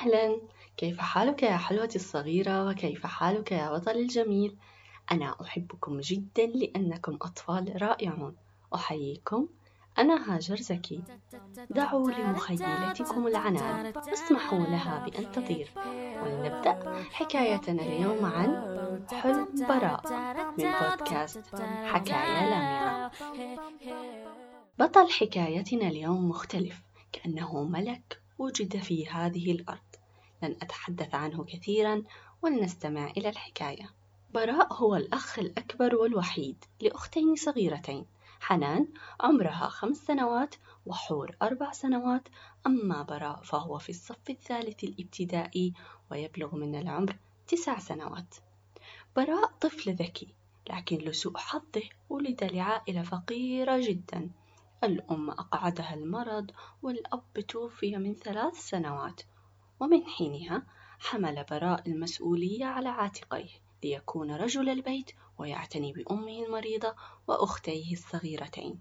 أهلا. كيف حالك يا حلوتي الصغيرة؟ وكيف حالك يا بطل الجميل؟ أنا أحبكم جدا لأنكم أطفال رائعون. أحييكم. أنا هاجر زكي. دعوا لمخيلتكم العنان. واسمحوا لها بأن تطير. ولنبدأ حكايتنا اليوم عن حلم براء من بودكاست حكاية لامعة بطل حكايتنا اليوم مختلف. كأنه ملك وجد في هذه الأرض. لن أتحدث عنه كثيرا ولنستمع إلى الحكاية. براء هو الأخ الأكبر والوحيد لأختين صغيرتين حنان عمرها خمس سنوات وحور أربع سنوات. أما براء فهو في الصف الثالث الابتدائي ويبلغ من العمر تسع سنوات. براء طفل ذكي لكن لسوء حظه ولد لعائلة فقيرة جدا. الأم أقعدها المرض والأب توفي من ثلاث سنوات. ومن حينها حمل براء المسؤولية على عاتقيه ليكون رجل البيت ويعتني بأمه المريضة وأختيه الصغيرتين.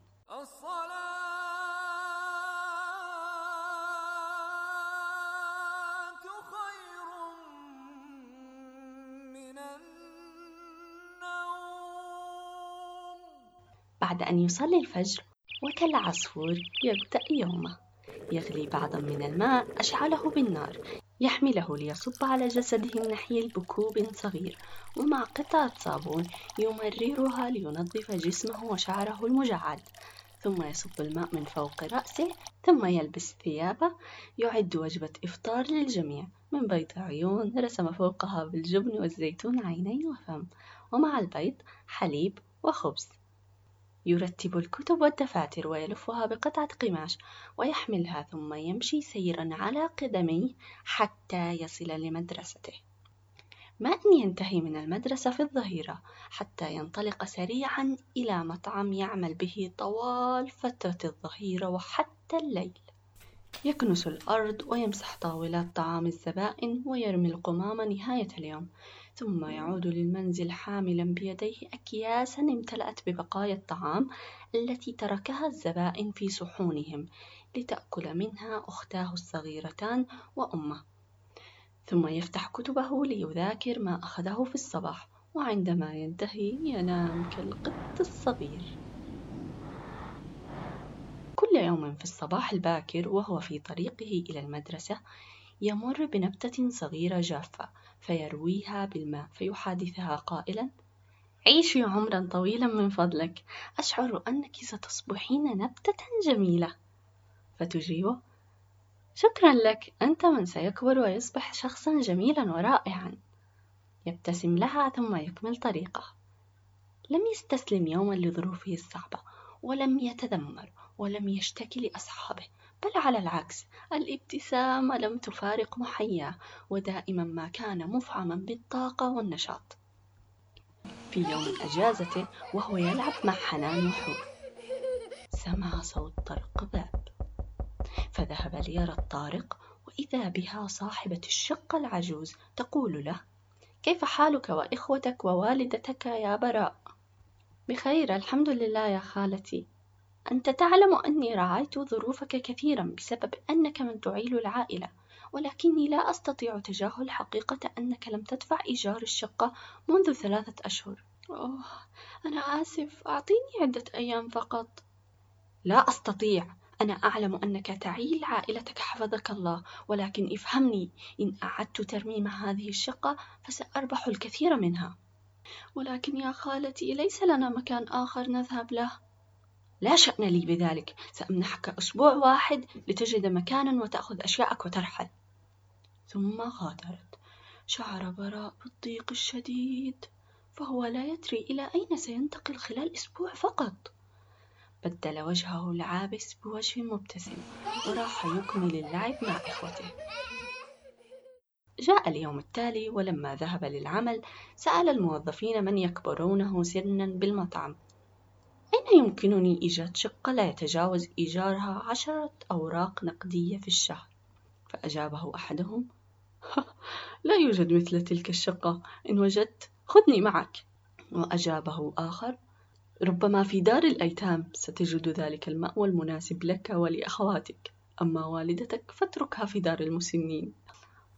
بعد أن يصلي الفجر وكالعصفور يبدأ يومه. يغلي بعضا من الماء أشعله بالنار يحمله ليصب على جسده النحيل بكوب صغير ومع قطعة صابون يمررها لينظف جسمه وشعره المجعد. ثم يصب الماء من فوق رأسه ثم يلبس ثيابه يعد وجبة إفطار للجميع. من بيض عيون رسم فوقها بالجبن والزيتون عينين وفم ومع البيض حليب وخبز. يرتب الكتب والدفاتر ويلفها بقطعة قماش ويحملها ثم يمشي سيرا على قدميه حتى يصل لمدرسته. ما أن ينتهي من المدرسة في الظهيرة حتى ينطلق سريعا إلى مطعم يعمل به طوال فترة الظهيرة وحتى الليل. يكنس الأرض ويمسح طاولات طعام الزبائن ويرمي القمامة نهاية اليوم. ثم يعود للمنزل حاملا بيديه أكياسا امتلأت ببقايا الطعام التي تركها الزبائن في صحونهم لتأكل منها أختاه الصغيرتان وأمه. ثم يفتح كتبه ليذاكر ما أخذه في الصباح وعندما ينتهي ينام كالقط الصغير. كل يوم في الصباح الباكر وهو في طريقه إلى المدرسة يمر بنبتة صغيرة جافة فيرويها بالماء فيحادثها قائلا عيشي عمرا طويلا من فضلك أشعر أنك ستصبحين نبتة جميلة. فتجيبه شكرا لك أنت من سيكبر ويصبح شخصا جميلا ورائعا. يبتسم لها ثم يكمل طريقه لم يستسلم يوما لظروفه الصعبة ولم يتذمر ولم يشتكي لأصحابه بل على العكس الابتسامة لم تفارق محياه ودائما ما كان مفعما بالطاقة والنشاط. في يوم أجازته وهو يلعب مع حنان وحور. سمع صوت طرق باب. فذهب ليرى الطارق وإذا بها صاحبة الشقة العجوز تقول له كيف حالك وإخوتك ووالدتك يا براء؟ بخير الحمد لله يا خالتي. أنت تعلم أني راعيت ظروفك كثيرا بسبب أنك من تعيل العائلة ولكني لا أستطيع تجاهل حقيقة أنك لم تدفع إيجار الشقة منذ ثلاثة أشهر. أوه أنا آسف. أعطيني عدة أيام فقط. لا أستطيع. أنا أعلم أنك تعيل عائلتك حفظك الله ولكن افهمني. إن أعدت ترميم هذه الشقة فسأربح الكثير منها. ولكن يا خالتي ليس لنا مكان آخر نذهب له. لا شأن لي بذلك. سأمنحك أسبوع واحد لتجد مكانا وتأخذ أشياءك وترحل. ثم غادرت. شعر براء بالضيق الشديد فهو لا يدري إلى أين سينتقل خلال أسبوع فقط. بدل وجهه العابس بوجه مبتسم وراح يكمل اللعب مع إخوته. جاء اليوم التالي ولما ذهب للعمل سأل الموظفين من يكبرونه سنا بالمطعم. أين يمكنني إيجاد شقة لا يتجاوز إيجارها عشرة أوراق نقدية في الشهر؟ فأجابه أحدهم: لا يوجد مثل تلك الشقة، إن وجدت خذني معك. وأجابه آخر: ربما في دار الأيتام ستجد ذلك المأوى المناسب لك ولأخواتك، أما والدتك فاتركها في دار المسنين.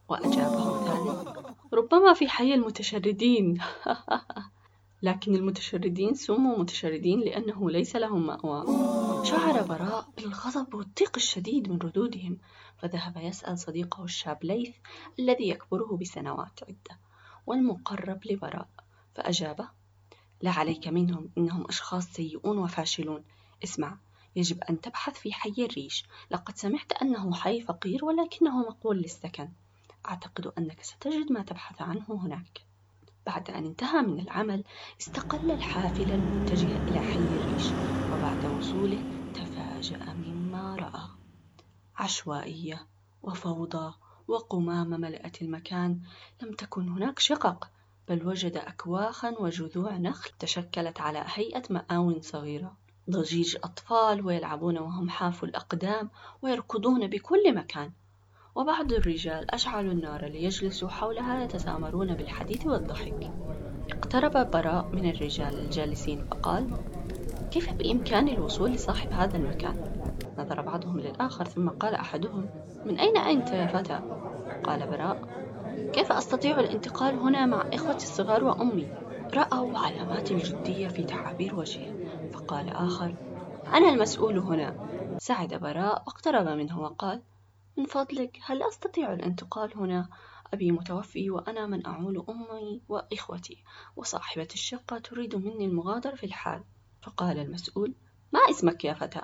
وأجابه ثالث ربما في حي المتشردين لكن المتشردين سموا متشردين لأنه ليس لهم مأوى. شعر براء بالغضب والضيق الشديد من ردودهم فذهب يسأل صديقه الشاب ليث الذي يكبره بسنوات عدة والمقرب لبراء فأجابه لا عليك منهم إنهم أشخاص سيئون وفاشلون. اسمع يجب أن تبحث في حي الريش. لقد سمعت أنه حي فقير ولكنه مقبول للسكن. أعتقد أنك ستجد ما تبحث عنه هناك. بعد أن انتهى من العمل استقل الحافل المتجه إلى حي الريش وبعد وصوله تفاجأ مما رأى. عشوائية وفوضى وقمامة ملأت المكان لم تكن هناك شقق بل وجد أكواخا وجذوع نخل تشكلت على هيئة مآون صغيرة. ضجيج أطفال ويلعبون وهم حافوا الأقدام ويركضون بكل مكان. وبعض الرجال أشعلوا النار ليجلسوا حولها يتسامرون بالحديث والضحك اقترب براء من الرجال الجالسين فقال كيف بإمكاني الوصول لصاحب هذا المكان؟ نظر بعضهم للآخر ثم قال أحدهم من أين أنت يا فتى؟ قال براء كيف أستطيع الانتقال هنا مع إخوتي الصغار وأمي؟ رأوا علامات الجدية في تعابير وجهه فقال آخر أنا المسؤول هنا سعد براء واقترب منه وقال من فضلك هل أستطيع الانتقال هنا؟ أبي متوفي وأنا من أعول أمي وإخوتي وصاحبة الشقة تريد مني المغادرة في الحال. فقال المسؤول ما اسمك يا فتى؟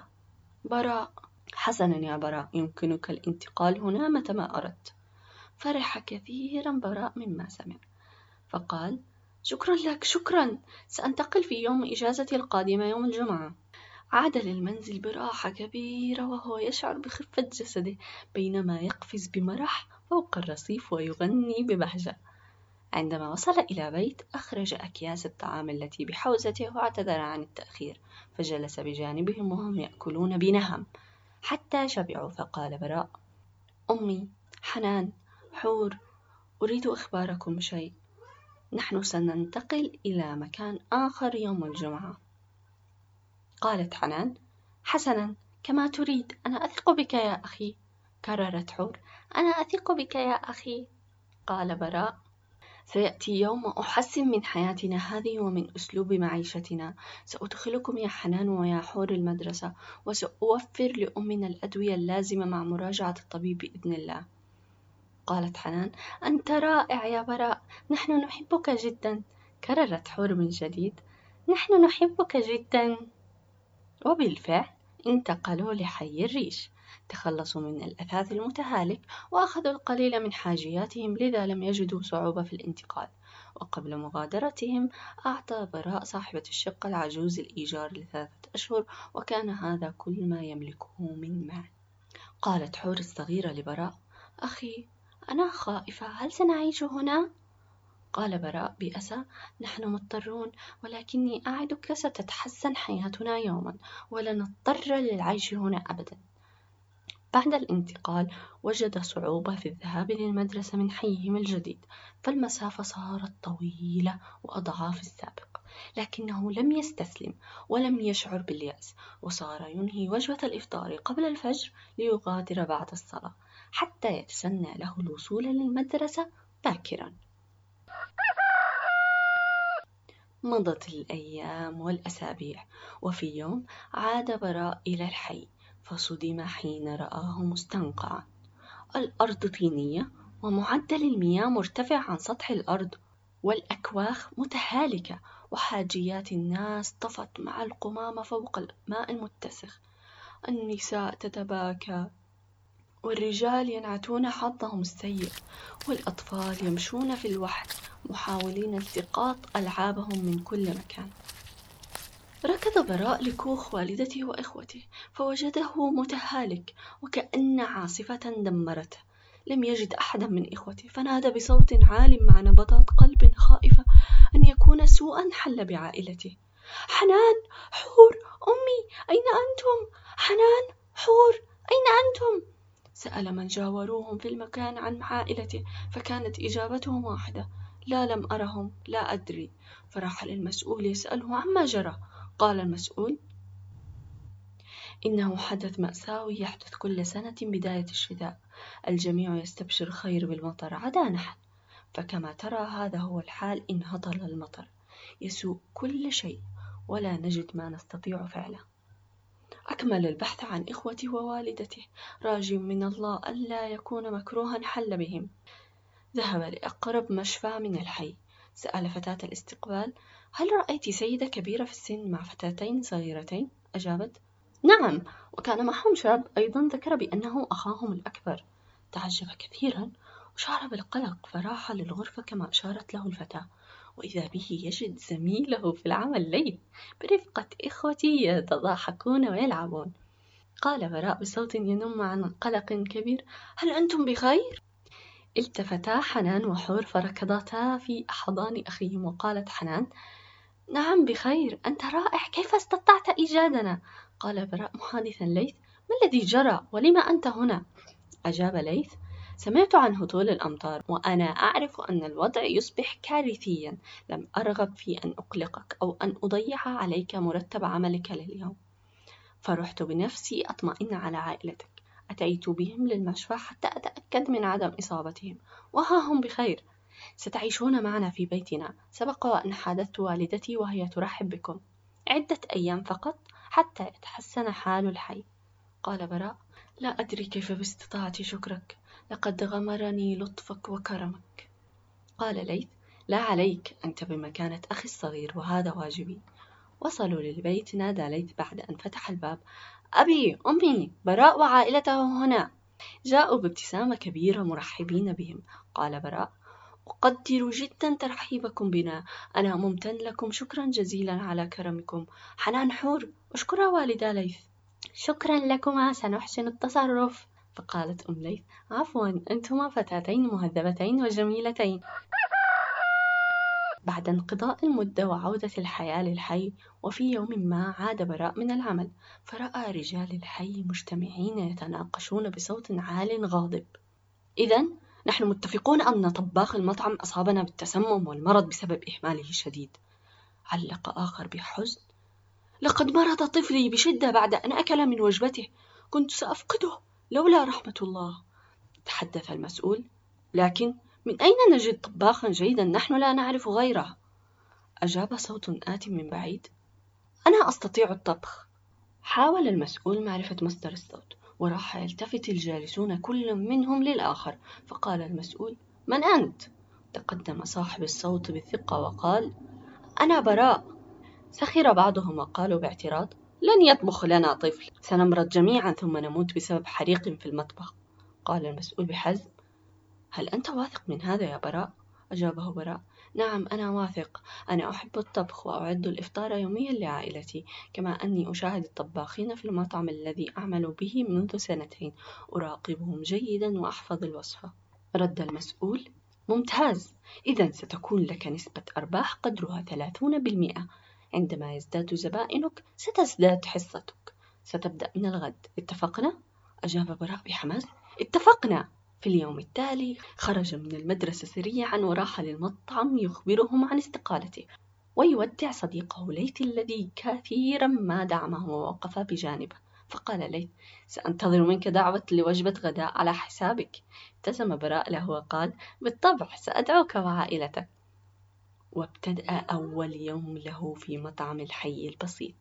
براء. حسنا يا براء يمكنك الانتقال هنا متى ما أردت. فرح كثيرا براء مما سمع. فقال شكرا لك شكرا. سأنتقل في يوم إجازتي القادمة يوم الجمعة. عاد للمنزل براحة كبيرة وهو يشعر بخفة جسده بينما يقفز بمرح فوق الرصيف ويغني ببهجة. عندما وصل إلى بيت أخرج أكياس الطعام التي بحوزته واعتذر عن التأخير فجلس بجانبهم وهم يأكلون بنهم. حتى شبعوا فقال براء أمي حنان حور أريد إخباركم بشيء نحن سننتقل إلى مكان آخر يوم الجمعة. قالت حنان. حسنا كما تريد. أنا أثق بك يا أخي. كررت حور. أنا أثق بك يا أخي. قال براء. سيأتي يوم أحسن من حياتنا هذه ومن أسلوب معيشتنا. سأدخلكم يا حنان ويا حور المدرسة وسأوفر لأمنا الأدوية اللازمة مع مراجعة الطبيب بإذن الله. قالت حنان. أنت رائع يا براء. نحن نحبك جدا. كررت حور من جديد. نحن نحبك جدا. وبالفعل انتقلوا لحي الريش. تخلصوا من الأثاث المتهالك وأخذوا القليل من حاجياتهم لذا لم يجدوا صعوبة في الانتقال. وقبل مغادرتهم أعطى براء صاحبة الشقة العجوز الإيجار لثلاثة أشهر وكان هذا كل ما يملكه من مال. قالت حور الصغيرة لبراء أخي أنا خائفة هل سنعيش هنا؟ قال براء بأسى نحن مضطرون ولكني أعدك ستتحسن حياتنا يوما ولن نضطر للعيش هنا أبدا. بعد الانتقال وجد صعوبة في الذهاب للمدرسة من حيهم الجديد فالمسافة صارت طويلة وأضعاف السابق لكنه لم يستسلم ولم يشعر باليأس وصار ينهي وجبة الإفطار قبل الفجر ليغادر بعد الصلاة حتى يتسنى له الوصول للمدرسة باكرا. مضت الأيام والأسابيع وفي يوم عاد براء إلى الحي فصدم حين رآه مستنقعا. الأرض طينية ومعدل المياه مرتفع عن سطح الأرض والأكواخ متهالكة وحاجيات الناس طفت مع القمامة فوق الماء المتسخ. النساء تتباكى والرجال ينعتون حظهم السيء والأطفال يمشون في الوحل محاولين التقاط ألعابهم من كل مكان. ركض براء لكوخ والدته وإخوته فوجده متهالك وكأن عاصفة دمرته. لم يجد أحدا من إخوته فنادى بصوت عال مع نبضات قلب خائفة أن يكون سوءا حل بعائلته. حنان حور أمي أين أنتم؟ حنان حور أين أنتم؟ سأل من جاوروهم في المكان عن عائلته فكانت إجابتهم واحدة لا لم أرهم لا أدري. فراح للمسؤول يسأله عما جرى؟ قال المسؤول إنه حدث مأساوي يحدث كل سنة بداية الشتاء. الجميع يستبشر خير بالمطر عدا نحن. فكما ترى هذا هو الحال إن هطل المطر. يسوء كل شيء ولا نجد ما نستطيع فعله. أكمل البحث عن إخوته ووالدته راج من الله ألا يكون مكروها حل بهم. ذهب لأقرب مشفى من الحي. سأل فتاة الاستقبال هل رأيت سيدة كبيرة في السن مع فتاتين صغيرتين؟ أجابت نعم وكان معهم شاب أيضا ذكر بأنه أخاهم الأكبر. تعجب كثيرا وشعر بالقلق فراح للغرفة كما أشارت له الفتاة. وإذا به يجد زميله في العمل ليل برفقة إخوته يتضاحكون ويلعبون قال براء بصوت ينم عن قلق كبير هل أنتم بخير؟ التفتا حنان وحور فركضتا في أحضان أخيهم وقالت حنان نعم بخير أنت رائع كيف استطعت إيجادنا؟ قال براء محادثا ليث ما الذي جرى ولم أنت هنا؟ أجاب ليث سمعت عن هطول الأمطار وأنا أعرف أن الوضع يصبح كارثيا. لم أرغب في أن أقلقك أو أن أضيع عليك مرتب عملك لليوم. فرحت بنفسي أطمئن على عائلتك. أتيت بهم للمشفى حتى أتأكد من عدم إصابتهم. وها هم بخير. ستعيشون معنا في بيتنا. سبق وأن حادثت والدتي وهي ترحب بكم. عدة أيام فقط حتى يتحسن حال الحي. قال براء لا أدري كيف باستطاعتي شكرك. لقد غمرني لطفك وكرمك. قال ليث لا عليك أنت بمكانة أخي الصغير وهذا واجبي. وصلوا للبيت نادى ليث بعد أن فتح الباب. أبي أمي براء وعائلته هنا. جاءوا بابتسامة كبيرة مرحبين بهم. قال براء أقدر جدا ترحيبكم بنا. أنا ممتن لكم. شكرا جزيلا على كرمكم. حنان حور أشكر والدا ليث. شكرا لكما. سنحسن التصرف. فقالت أم ليث. عفوا أنتما فتاتين مهذبتين وجميلتين. بعد انقضاء المدة وعودة الحياة للحي وفي يوم ما عاد براء من العمل فرأى رجال الحي مجتمعين يتناقشون بصوت عال غاضب. إذا نحن متفقون أن طباخ المطعم أصابنا بالتسمم والمرض بسبب إهماله الشديد. علق آخر بحزن. لقد مرض طفلي بشدة بعد أن أكل من وجبته. كنت سأفقده. لولا رحمة الله تحدث المسؤول. لكن من أين نجد طباخا جيدا نحن لا نعرف غيره؟ أجاب صوت آت من بعيد. أنا أستطيع الطبخ. حاول المسؤول معرفة مصدر الصوت وراح يلتفت الجالسون كل منهم للآخر. فقال المسؤول من أنت؟ تقدم صاحب الصوت بثقة وقال أنا براء. سخر بعضهم وقالوا باعتراض لن يطبخ لنا طفل. سنمرض جميعا ثم نموت بسبب حريق في المطبخ. قال المسؤول بحزم. هل أنت واثق من هذا يا براء؟ أجابه براء. نعم أنا واثق. أنا أحب الطبخ وأعد الإفطار يوميا لعائلتي كما أني أشاهد الطباخين في المطعم الذي أعمل به منذ سنتين. أراقبهم جيدا وأحفظ الوصفة رد المسؤول. ممتاز. إذا ستكون لك نسبة أرباح قدرها 30% عندما يزداد زبائنك ستزداد حصتك. ستبدأ من الغد. اتفقنا؟ أجاب براء بحماس. اتفقنا! في اليوم التالي خرج من المدرسة سريعا وراح للمطعم يخبرهم عن استقالته ويودع صديقه ليث الذي كثيرا ما دعمه ووقف بجانبه. فقال ليث سأنتظر منك دعوة لوجبة غداء على حسابك. ابتسم براء له وقال بالطبع سأدعوك وعائلتك. وابتدأ أول يوم له في مطعم الحي البسيط.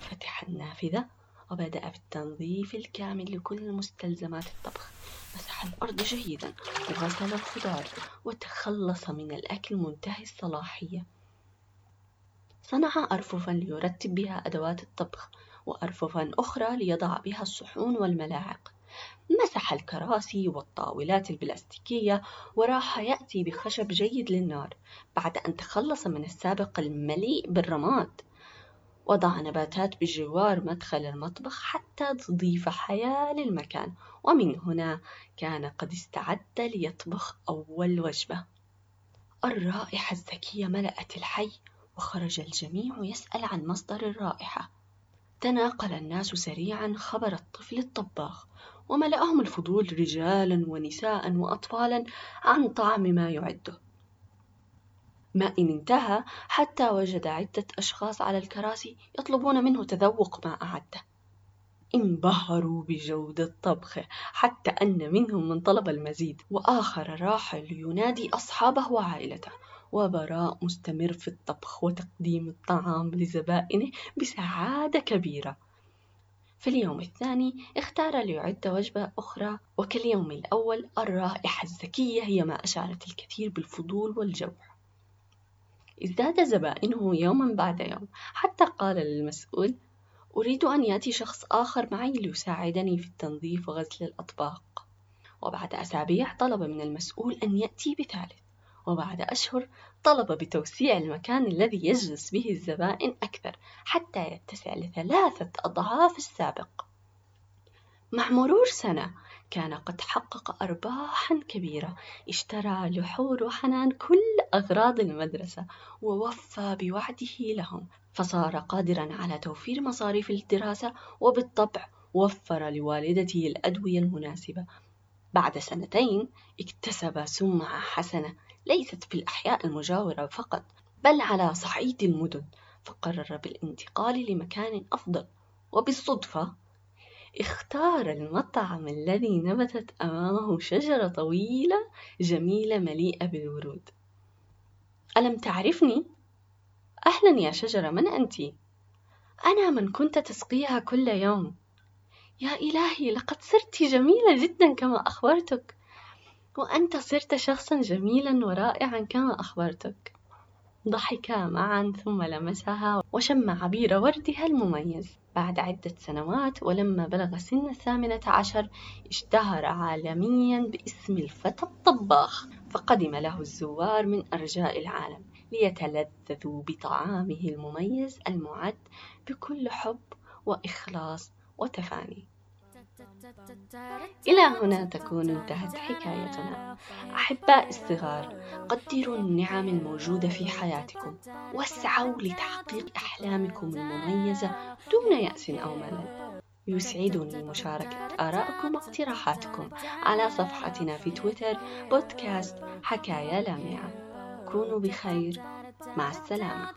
فتح النافذة وبدأ بالتنظيف الكامل لكل مستلزمات الطبخ. مسح الأرض جيدا وغسل الخضار وتخلص من الأكل منتهي الصلاحية. صنع أرففا ليرتب بها أدوات الطبخ وأرففا أخرى ليضع بها الصحون والملاعق. مسح الكراسي والطاولات البلاستيكية وراح يأتي بخشب جيد للنار بعد أن تخلص من السابق المليء بالرماد. وضع نباتات بجوار مدخل المطبخ حتى تضيف حياة للمكان ومن هنا كان قد استعد ليطبخ أول وجبة. الرائحة الزكية ملأت الحي وخرج الجميع يسأل عن مصدر الرائحة. تناقل الناس سريعا خبر الطفل الطباخ وملأهم الفضول رجالا ونساء وأطفالا عن طعم ما يعده. ما إن انتهى حتى وجد عدة أشخاص على الكراسي يطلبون منه تذوق ما أعده. انبهروا بجودة طبخه حتى أن منهم من طلب المزيد وآخر راح لينادي أصحابه وعائلته. وبراء مستمر في الطبخ وتقديم الطعام لزبائنه بسعادة كبيرة. في اليوم الثاني اختار ليعد وجبة أخرى وكاليوم الأول الرائحة الزكية هي ما أشارت الكثير بالفضول والجوع. ازداد زبائنه يوما بعد يوم حتى قال للمسؤول أريد أن يأتي شخص آخر معي ليساعدني في التنظيف وغسل الأطباق. وبعد أسابيع طلب من المسؤول أن يأتي بثالث. وبعد أشهر طلب بتوسيع المكان الذي يجلس به الزبائن أكثر حتى يتسع لثلاثة أضعاف السابق. مع مرور سنة كان قد حقق أرباحا كبيرة. اشترى لحور وحنان كل أغراض المدرسة ووفى بوعده لهم. فصار قادرا على توفير مصاريف الدراسة وبالطبع وفر لوالدته الأدوية المناسبة. بعد سنتين اكتسب سمعة حسنة ليست في الأحياء المجاورة فقط بل على صعيد المدن. فقرر بالانتقال لمكان أفضل. وبالصدفة اختار المطعم الذي نبتت أمامه شجرة طويلة جميلة مليئة بالورود. ألم تعرفني؟ أهلا يا شجرة من أنت؟ أنا من كنت تسقيها كل يوم. يا إلهي لقد صرت جميلة جدا كما أخبرتك. وأنت صرت شخصا جميلا ورائعا كما أخبرتك. ضحكا معا ثم لمسها وشم عبير وردها المميز. بعد عدة سنوات ولما بلغ سن الثامنة عشر اشتهر عالميا باسم الفتى الطباخ فقدم له الزوار من أرجاء العالم ليتلذذوا بطعامه المميز المعد بكل حب وإخلاص وتفاني. إلى هنا تكون انتهت حكايتنا. أحباء الصغار قدروا النعم الموجودة في حياتكم. واسعوا لتحقيق أحلامكم المميزة دون يأس أو ملل. يسعدني مشاركة آرائكم واقتراحاتكم على صفحتنا في تويتر بودكاست حكاية لامعة. كونوا بخير. مع السلامة.